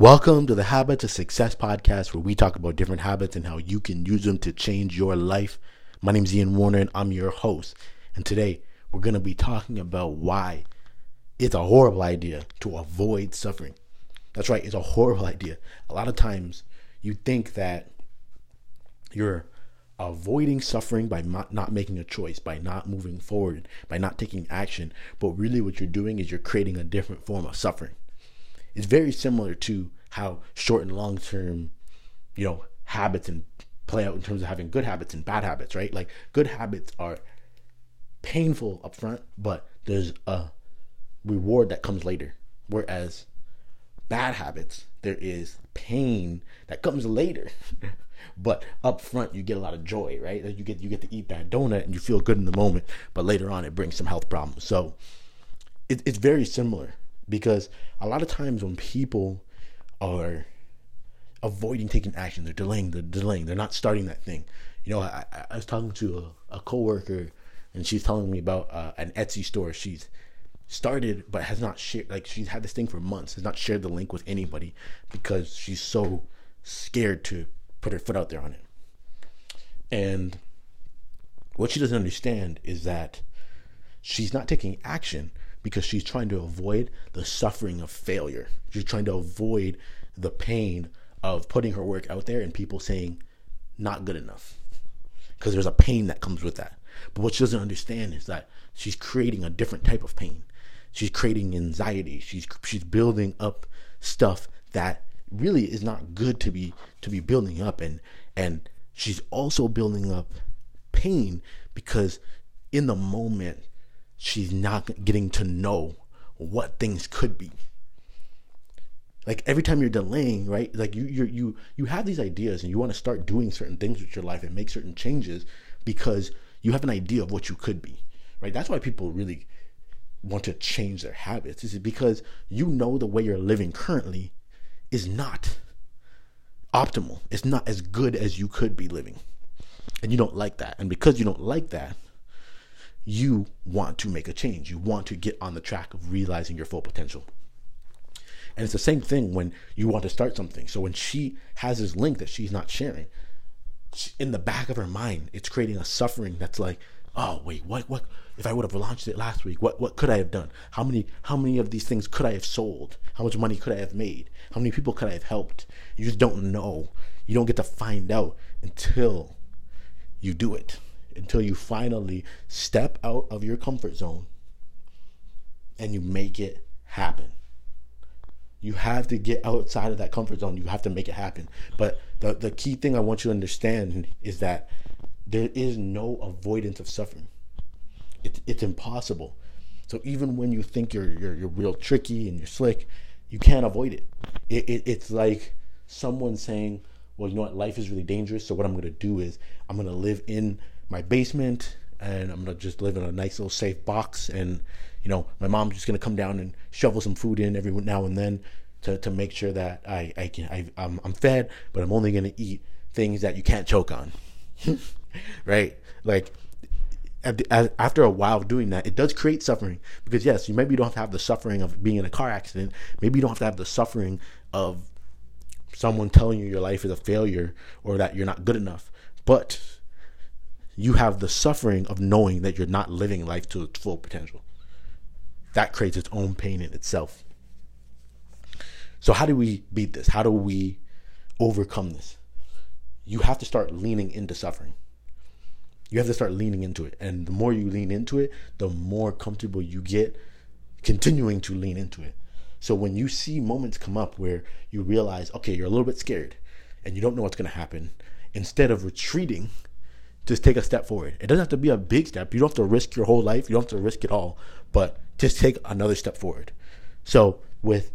Welcome to the Habits of Success podcast, where we talk about different habits and how you can use them to change your life. My name is Ian Warner, and I'm your host. And today we're going to be talking about why it's a horrible idea to avoid suffering. That's right, it's a horrible idea. A lot of times you think that you're avoiding suffering by not, making a choice, by not moving forward, by not taking action. But really, what you're doing is you're creating a different form of suffering. It's very similar to how short and long term, you know, habits and play out in terms of having good habits and bad habits, right? Like good habits are painful up front, but there's a reward that comes later. Whereas bad habits, there is pain that comes later. but up front you get a lot of joy, right? You get you get to eat that donut and you feel good in the moment, but later on it brings some health problems. So it, it's very similar because a lot of times when people are avoiding taking action, they're delaying, they're delaying, they're not starting that thing. You know, I, I was talking to a, a coworker and she's telling me about uh, an Etsy store she's started but has not shared like she's had this thing for months has not shared the link with anybody because she's so scared to put her foot out there on it and what she doesn't understand is that she's not taking action because she's trying to avoid the suffering of failure. She's trying to avoid the pain of putting her work out there and people saying, not good enough. Because there's a pain that comes with that. But what she doesn't understand is that she's creating a different type of pain. She's creating anxiety. She's she's building up stuff that really is not good to be to be building up and and she's also building up pain because in the moment she's not getting to know what things could be. Like every time you're delaying right like you you you you have these ideas and you want to start doing certain things with your life and make certain changes because you have an idea of what you could be right? That's why people really want to change their habits is because you know the way you're living currently is not optimal. It's not as good as you could be living. And you don't like that. And because you don't like that you want to make a change. You want to get on the track of realizing your full potential. And it's the same thing when you want to start something. So when she has this link that she's not sharing, in the back of her mind, it's creating a suffering that's like, oh wait, what what if I would have launched it last week? What what could I have done? How many how many of these things could I have sold? How much money could I have made? How many people could I have helped? You just don't know. You don't get to find out until you do it until you finally step out of your comfort zone and you make it happen. You have to get outside of that comfort zone. You have to make it happen. But the, the key thing I want you to understand is that there is no avoidance of suffering. It, it's impossible. So even when you think you're, you're, you're real tricky and you're slick, you can't avoid it. it, it it's like someone saying, well, you know what, life is really dangerous. So what I'm going to do is I'm going to live in my basement and I'm gonna just live in a nice little safe box. And you know my mom's just gonna come down and shovel some food in every now and then to, to make sure that I, I can I, I'm, I'm fed but I'm only gonna eat things that you can't choke on. Right? Like after a while doing that it does create suffering. Because yes you maybe don't have to have the suffering of being in a car accident. Maybe you don't have to have the suffering of someone telling you your life is a failure or that you're not good enough. But you have the suffering of knowing that you're not living life to its full potential. That creates its own pain in itself. So, how do we beat this? How do we overcome this? You have to start leaning into suffering. You have to start leaning into it. And the more you lean into it, the more comfortable you get continuing to lean into it. So, when you see moments come up where you realize, okay, you're a little bit scared and you don't know what's going to happen, instead of retreating just take a step forward. It doesn't have to be a big step. You don't have to risk your whole life. You don't have to risk it all, but just take another step forward. So with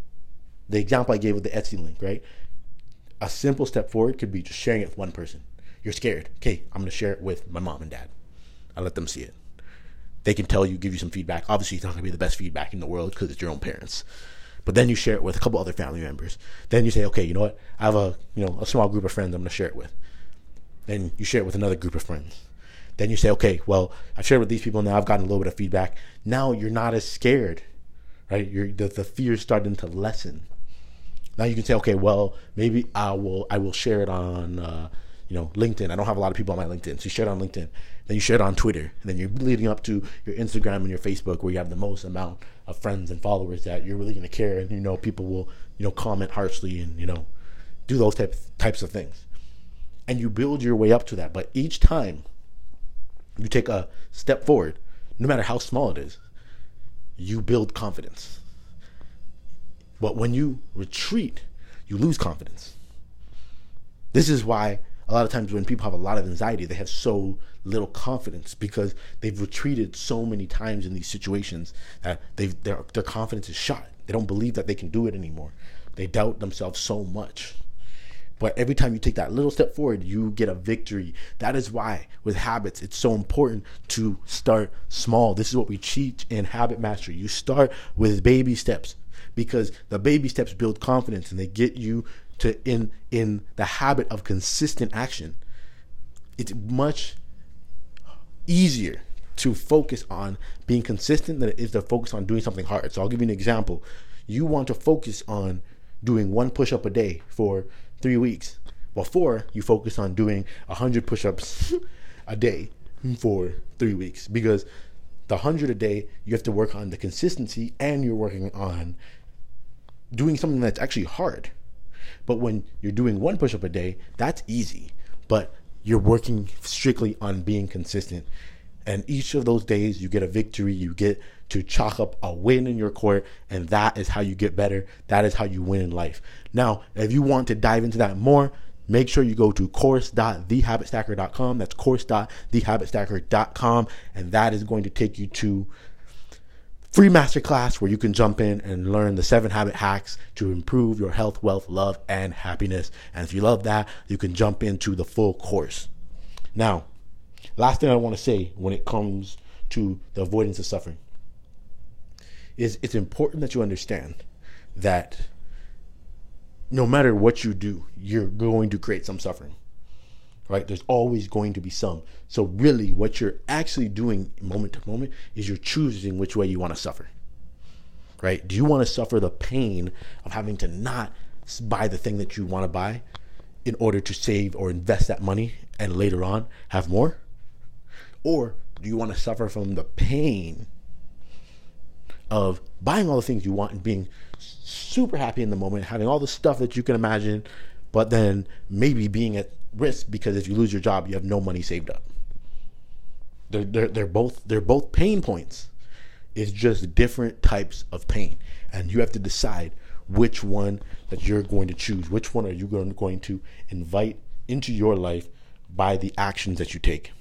the example I gave with the Etsy link, right? A simple step forward could be just sharing it with one person. You're scared. Okay, I'm going to share it with my mom and dad. I let them see it. They can tell you, give you some feedback. Obviously, it's not going to be the best feedback in the world because it's your own parents. But then you share it with a couple other family members. Then you say, okay, you know what? I have a you know a small group of friends I'm going to share it with. Then you share it with another group of friends. Then you say, okay, well, I've shared with these people now. I've gotten a little bit of feedback. Now you're not as scared, right? You're, the, the fear is starting to lessen. Now you can say, okay, well, maybe I will I will share it on uh, you know LinkedIn. I don't have a lot of people on my LinkedIn, so you share it on LinkedIn. Then you share it on Twitter, and then you're leading up to your Instagram and your Facebook, where you have the most amount of friends and followers that you're really going to care, and you know people will you know comment harshly and you know do those types types of things, and you build your way up to that. But each time you take a step forward, no matter how small it is, you build confidence. But when you retreat, you lose confidence. This is why a lot of times when people have a lot of anxiety, they have so little confidence because they've retreated so many times in these situations that they've, their, their confidence is shot. They don't believe that they can do it anymore. They doubt themselves so much. But every time you take that little step forward, you get a victory. That is why with habits, it's so important to start small. This is what we teach in habit mastery. You start with baby steps because the baby steps build confidence and they get you to in in the habit of consistent action. It's much easier to focus on being consistent than it is to focus on doing something hard. So I'll give you an example. You want to focus on doing one push up a day for three weeks. Before you focus on doing 100 push ups a day for three weeks because the 100 a day, you have to work on the consistency and you're working on doing something that's actually hard. But when you're doing one push up a day, that's easy. But you're working strictly on being consistent. And each of those days, you get a victory. You get to chalk up a win in your court. And that is how you get better. That is how you win in life. Now, if you want to dive into that more, make sure you go to course.thehabitstacker.com. That's course.thehabitstacker.com. And that is going to take you to free masterclass where you can jump in and learn the seven habit hacks to improve your health, wealth, love, and happiness. And if you love that, you can jump into the full course. Now, last thing I want to say when it comes to the avoidance of suffering is it's important that you understand that no matter what you do, you're going to create some suffering right? There's always going to be some. So, really, what you're actually doing moment to moment is you're choosing which way you want to suffer, right? Do you want to suffer the pain of having to not buy the thing that you want to buy in order to save or invest that money and later on have more? Or do you want to suffer from the pain of buying all the things you want and being super happy in the moment, having all the stuff that you can imagine, but then maybe being at risk because if you lose your job, you have no money saved up. They're, they're, they're both they're both pain points. It's just different types of pain, and you have to decide which one that you're going to choose. Which one are you going to invite into your life by the actions that you take?